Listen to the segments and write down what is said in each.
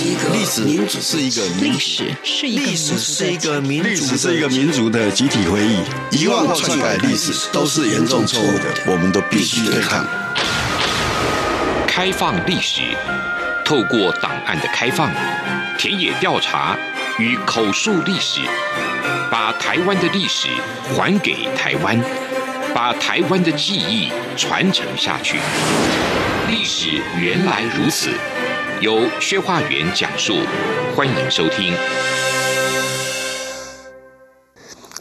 是一个历史，民主是一个历史是一个历史是一个民历史是一个民族的集体回忆，遗忘或篡改历史都是严重错误的，我们都必须对抗。开放历史，透过档案的开放、田野调查与口述历史，把台湾的历史还给台湾，把台湾的记忆传承下去。历史原来如此。由薛化元讲述，欢迎收听。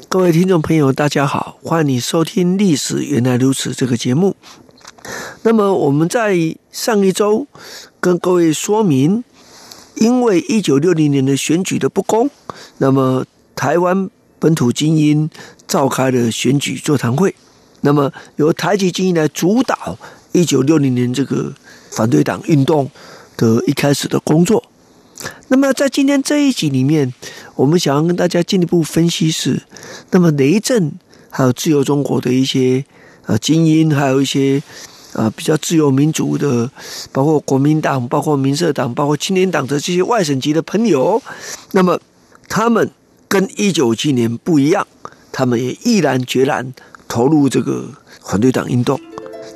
各位听众朋友，大家好，欢迎收听《历史原来如此》这个节目。那么我们在上一周跟各位说明，因为一九六零年的选举的不公，那么台湾本土精英召开了选举座谈会，那么由台籍精英来主导一九六零年这个反对党运动。的一开始的工作，那么在今天这一集里面，我们想要跟大家进一步分析是，那么雷震还有自由中国的一些呃精英，还有一些呃比较自由民主的，包括国民党、包括民社党、包括青年党的这些外省籍的朋友，那么他们跟一九七年不一样，他们也毅然决然投入这个反对党运动。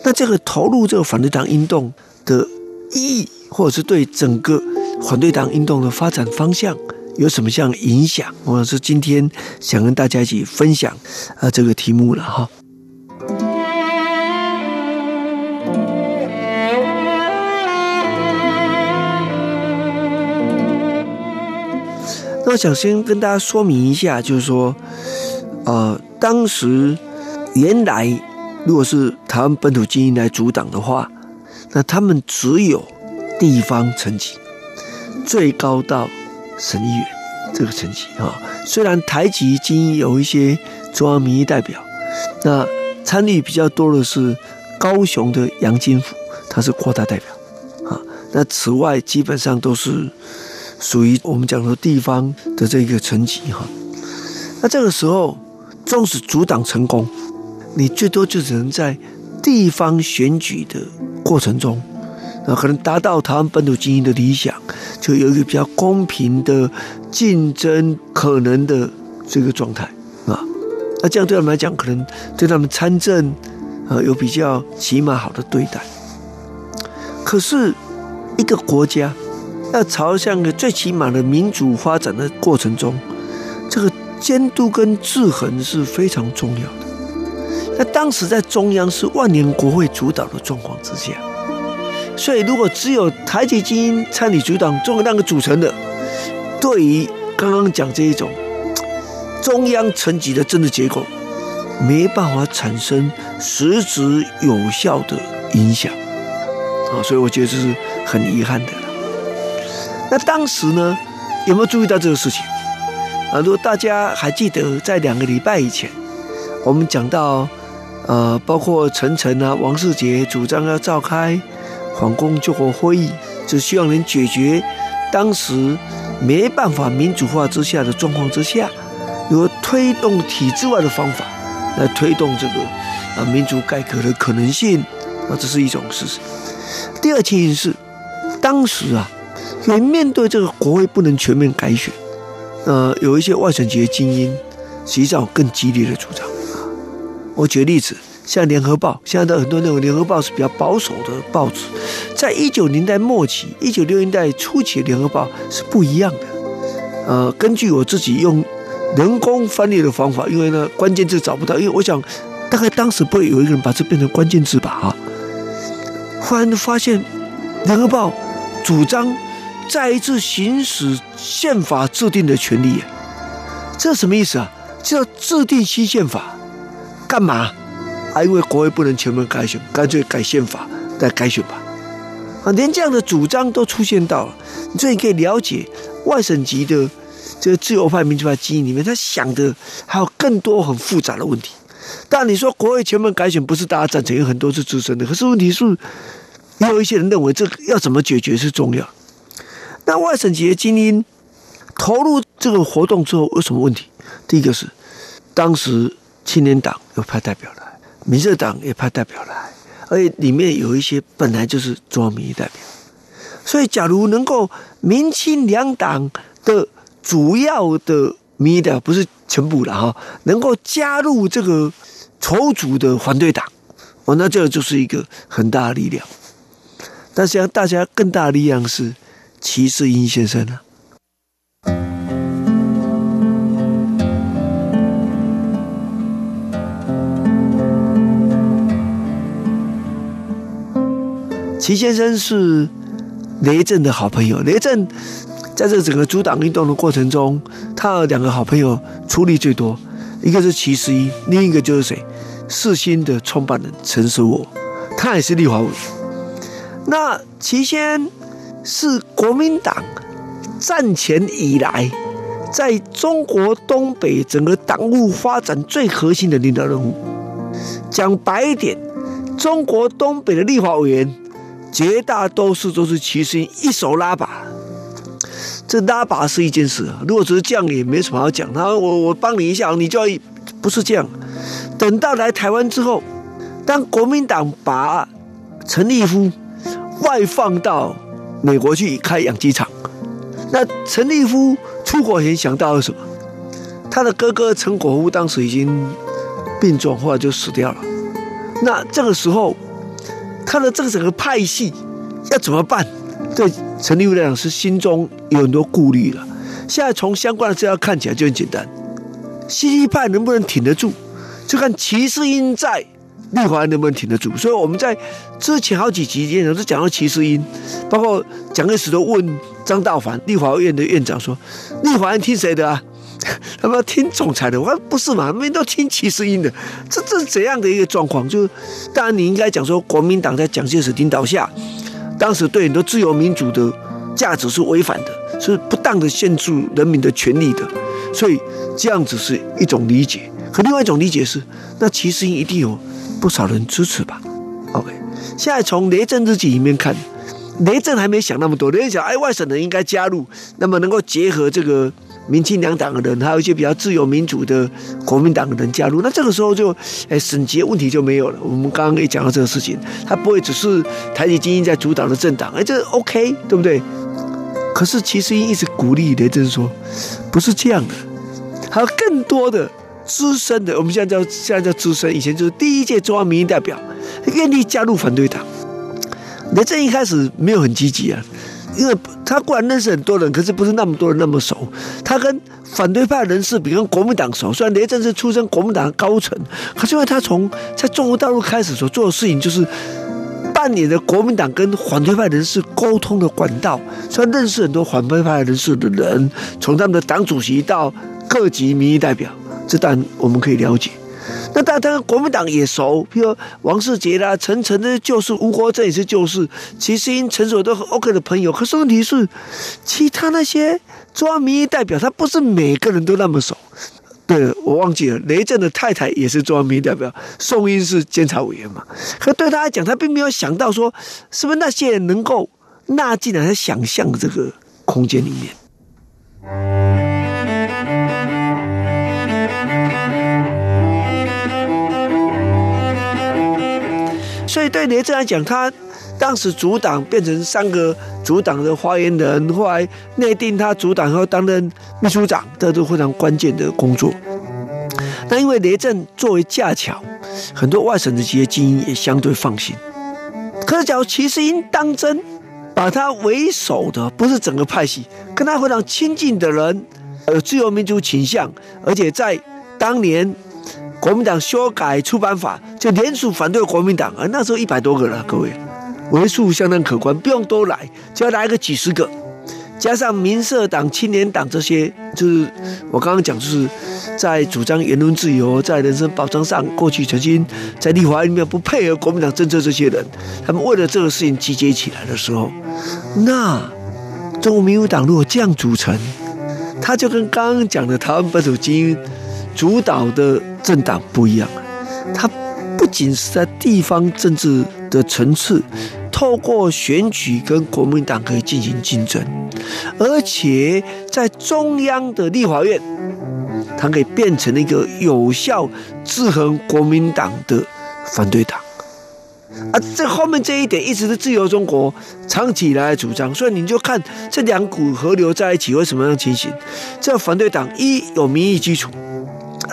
那这个投入这个反对党运动的意义，或者是对整个反对党运动的发展方向有什么样影响？我是今天想跟大家一起分享啊这个题目了哈。那我想先跟大家说明一下，就是说，呃，当时原来如果是台湾本土精英来组党的话，那他们只有。地方层级最高到省议员这个层级啊，虽然台籍精英有一些中央民意代表，那参与比较多的是高雄的杨金福，他是扩大代表啊。那此外基本上都是属于我们讲的地方的这个层级哈。那这个时候，纵使阻挡成功，你最多就只能在地方选举的过程中。那可能达到台湾本土精英的理想，就有一个比较公平的竞争可能的这个状态啊。那这样对他们来讲，可能对他们参政啊有比较起码好的对待。可是，一个国家要朝向个最起码的民主发展的过程中，这个监督跟制衡是非常重要的。那当时在中央是万年国会主导的状况之下。所以，如果只有台籍精英参与组党，中国那个组成的，对于刚刚讲这一种 中央层级的政治结构，没办法产生实质有效的影响啊，所以我觉得这是很遗憾的。那当时呢，有没有注意到这个事情啊？如果大家还记得，在两个礼拜以前，我们讲到，呃，包括陈诚啊、王世杰主张要召开。反攻救国会议，只希望能解决当时没办法民主化之下的状况之下，如何推动体制外的方法来推动这个啊民主改革的可能性啊，这是一种事实。第二情形是，当时啊，因为面对这个国会不能全面改选，呃，有一些外省籍的精英实际上更激烈的主张。我举个例子。像《联合报》，现在的很多认为《联合报》是比较保守的报纸，在一九年代末期、一九六零代初期，《联合报》是不一样的。呃，根据我自己用人工翻译的方法，因为呢关键字找不到，因为我想大概当时不会有一个人把这变成关键字吧？啊，忽然发现《联合报》主张再一次行使宪法制定的权利，这什么意思啊？叫制定新宪法，干嘛？还因为国会不能全面改选，干脆改宪法再改选吧。啊，连这样的主张都出现到了，所以你可以了解外省籍的这个自由派、民主派基因里面，他想的还有更多很复杂的问题。但你说国会全面改选不是大家赞成，有很多是支持的，可是问题是，也有一些人认为这个要怎么解决是重要。那外省籍的精英投入这个活动之后有什么问题？第一个是当时青年党有派代表的。民社党也派代表来，而且里面有一些本来就是中央民意代表，所以，假如能够民清两党的主要的民意代表不是全部了哈，能够加入这个筹组的反对党，哦，那这就是一个很大的力量。但是，大家更大的力量是齐世英先生啊。齐先生是雷震的好朋友。雷震在这整个组党运动的过程中，他有两个好朋友出力最多，一个是齐十一，另一个就是谁？世新的创办人陈舍我，他也是立法委。那齐先是国民党战前以来在中国东北整个党务发展最核心的领导人物。讲白一点，中国东北的立法委员。绝大多数都是齐世英一手拉把，这拉把是一件事啊。如果只是这样，也没什么好讲。他说我我帮你一下，你就要不是这样。等到来台湾之后，当国民党把陈立夫外放到美国去开养鸡场，那陈立夫出国前想到了什么？他的哥哥陈果夫当时已经病重，后来就死掉了。那这个时候。看了这个整个派系要怎么办？对陈立夫来讲是心中有很多顾虑了。现在从相关的资料看起来就很简单，西西派能不能挺得住，就看齐世英在立法院能不能挺得住。所以我们在之前好几集里面都讲到齐世英，包括蒋介石都问张道藩立法院的院长说：“立法院听谁的啊？”们要听总裁的，我说不是嘛？他们都听齐世英的，这这是怎样的一个状况？就是当然你应该讲说，国民党在蒋介石领导下，当时对很多自由民主的价值是违反的，是不当的限制人民的权利的，所以这样子是一种理解。可另外一种理解是，那齐世英一定有不少人支持吧？OK，现在从雷震日记里面看，雷震还没想那么多，雷震想，哎，外省人应该加入，那么能够结合这个。民亲两党的人，还有一些比较自由民主的国民党的人加入，那这个时候就，哎，省籍问题就没有了。我们刚刚也讲到这个事情，他不会只是台籍精英在主导的政党，哎，这 OK，对不对？可是其实一直鼓励雷震说，不是这样的，还有更多的资深的，我们现在叫现在叫资深，以前就是第一届中央民意代表，愿意加入反对党。雷震一开始没有很积极啊。因为他固然认识很多人，可是不是那么多人那么熟。他跟反对派人士比，跟国民党熟。虽然雷震是出身国民党的高层，可是因为他从在中国大陆开始所做的事情，就是扮演着国民党跟反对派人士沟通的管道，所以认识很多反对派人士的人，从他们的党主席到各级民意代表，这当然我们可以了解。那当然，他跟国民党也熟，比如王世杰啦、陈诚的旧识，吴国正也是旧识，齐世英、陈守都很 OK 的朋友。可是问题是，其他那些中央民意代表，他不是每个人都那么熟。对，我忘记了，雷震的太太也是中央民意代表，宋英是监察委员嘛。可对他来讲，他并没有想到说，是不是那些人能够纳进来他想象的这个空间里面。所以对雷震来讲，他当时主党变成三个主党的发言人，后来内定他主党后担任秘书长，这都非常关键的工作。那因为雷震作为架桥，很多外省的企业精英也相对放心。可是，假如齐世英当真把他为首的不是整个派系，跟他非常亲近的人，有自由民主倾向，而且在当年。国民党修改出版法，就联署反对国民党，而那时候一百多个了，各位，为数相当可观，不用多来，只要来个几十个，加上民社党、青年党这些，就是我刚刚讲，就是在主张言论自由、在人身保障上，过去曾经在立法院里面不配合国民党政策这些人，他们为了这个事情集结起来的时候，那中国民主党如果这样组成，他就跟刚刚讲的台湾本土精英主导的。政党不一样，它不仅是在地方政治的层次，透过选举跟国民党可以进行竞争，而且在中央的立法院，它可以变成一个有效制衡国民党的反对党。啊，这后面这一点一直是自由中国长期以来主张，所以你就看这两股河流在一起会什么样情形？这反对党一有民意基础，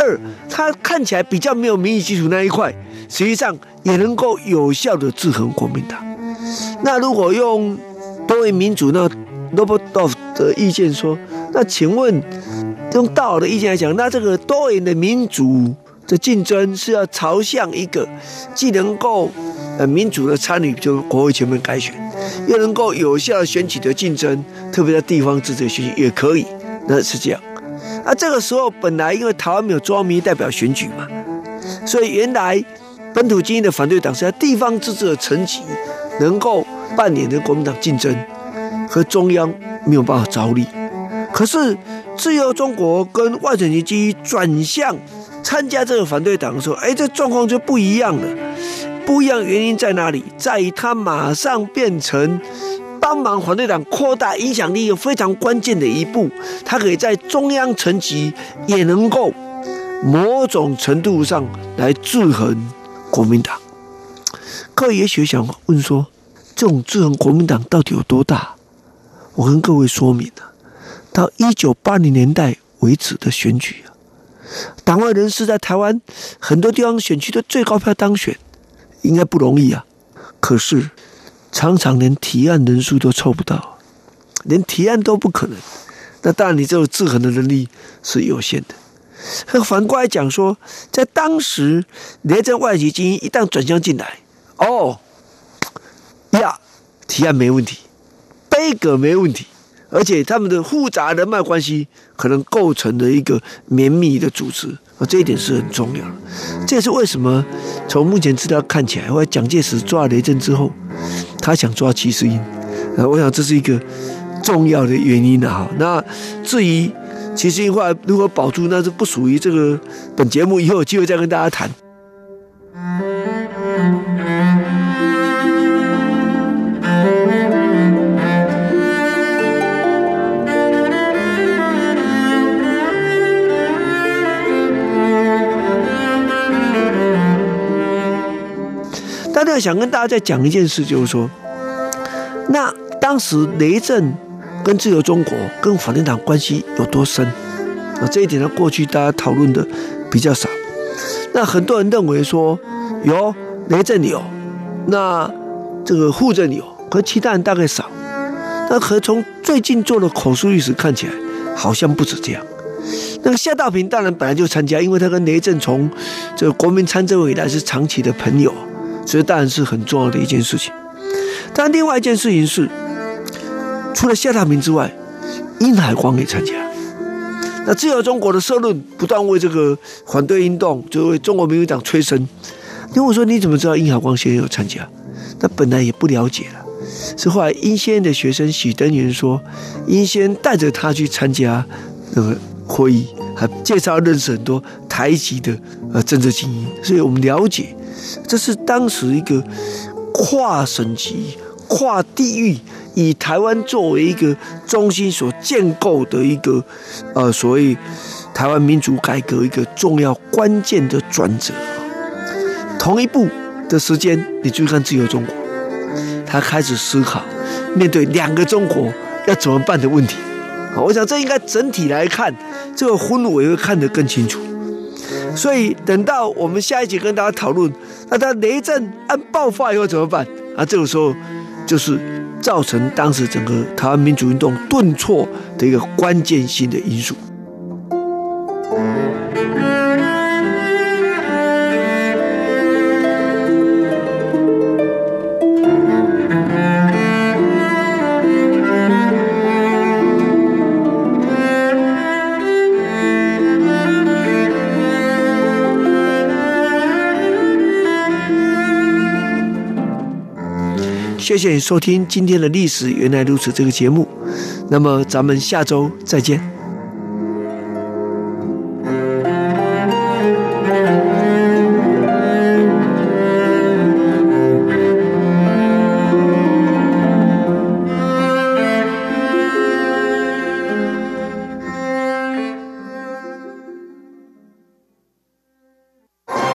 二他看起来比较没有民意基础那一块，实际上也能够有效的制衡国民党。那如果用多元民主那罗伯多夫的意见说，那请问用道尔的意见来讲，那这个多元的民主的竞争是要朝向一个既能够呃民主的参与，就国会全面改选，又能够有效选举的竞争，特别在地方自治选举也可以，那是这样。啊，这个时候本来因为台湾没有中央民意代表选举嘛，所以原来本土精英的反对党是在地方自治的层级能够扮演的国民党竞争，和中央没有办法招力。可是自由中国跟外省籍精英转向参加这个反对党的时候，哎，这状况就不一样了。不一样原因在哪里？在于他马上变成帮忙反对党扩大影响力一个非常关键的一步。他可以在中央层级也能够某种程度上来制衡国民党。各位也许想问说，这种制衡国民党到底有多大？我跟各位说明了，到一九八零年代为止的选举啊，党外人士在台湾很多地方选区的最高票当选，应该不容易啊。可是常常连提案人数都凑不到，连提案都不可能。那当然，你这种制衡的能力是有限的。反过来讲说，在当时连这外籍精英一旦转向进来，哦呀，提案没问题。这个没问题，而且他们的复杂人脉关系可能构成了一个绵密的组织，啊，这一点是很重要的。这也是为什么从目前资料看起来，后来蒋介石抓雷震之后，他想抓七十英，啊，我想这是一个重要的原因啊。那至于七十英后来如何保住，那是不属于这个本节目，以后有机会再跟大家谈。想跟大家再讲一件事，就是说，那当时雷震跟自由中国跟反对党关系有多深啊？这一点呢，过去大家讨论的比较少。那很多人认为说有雷震有，那这个傅震有，可其他人大概少。那可从最近做的口述历史看起来，好像不止这样。那个夏道平当然本来就参加，因为他跟雷震从这个国民参政委以来是长期的朋友。这当然是很重要的一件事情，但另外一件事情是，除了夏大明之外，殷海光也参加。那自由中国的社论不断为这个反对运动，就为中国民主党催生。因为我说你怎么知道殷海光先生有参加？那本来也不了解了，是后来殷先生的学生许登元说，殷先带着他去参加那个会议，还介绍认识很多台籍的呃政治精英，所以我们了解。这是当时一个跨省级、跨地域，以台湾作为一个中心所建构的一个呃，所谓台湾民主改革一个重要关键的转折。同一步的时间，你注意看自由中国，他开始思考面对两个中国要怎么办的问题。我想这应该整体来看，这个氛围会看得更清楚。所以等到我们下一集跟大家讨论，那他雷震案爆发以后怎么办？啊，这个时候就是造成当时整个台湾民主运动顿挫的一个关键性的因素。谢谢你收听今天的历史原来如此这个节目，那么咱们下周再见。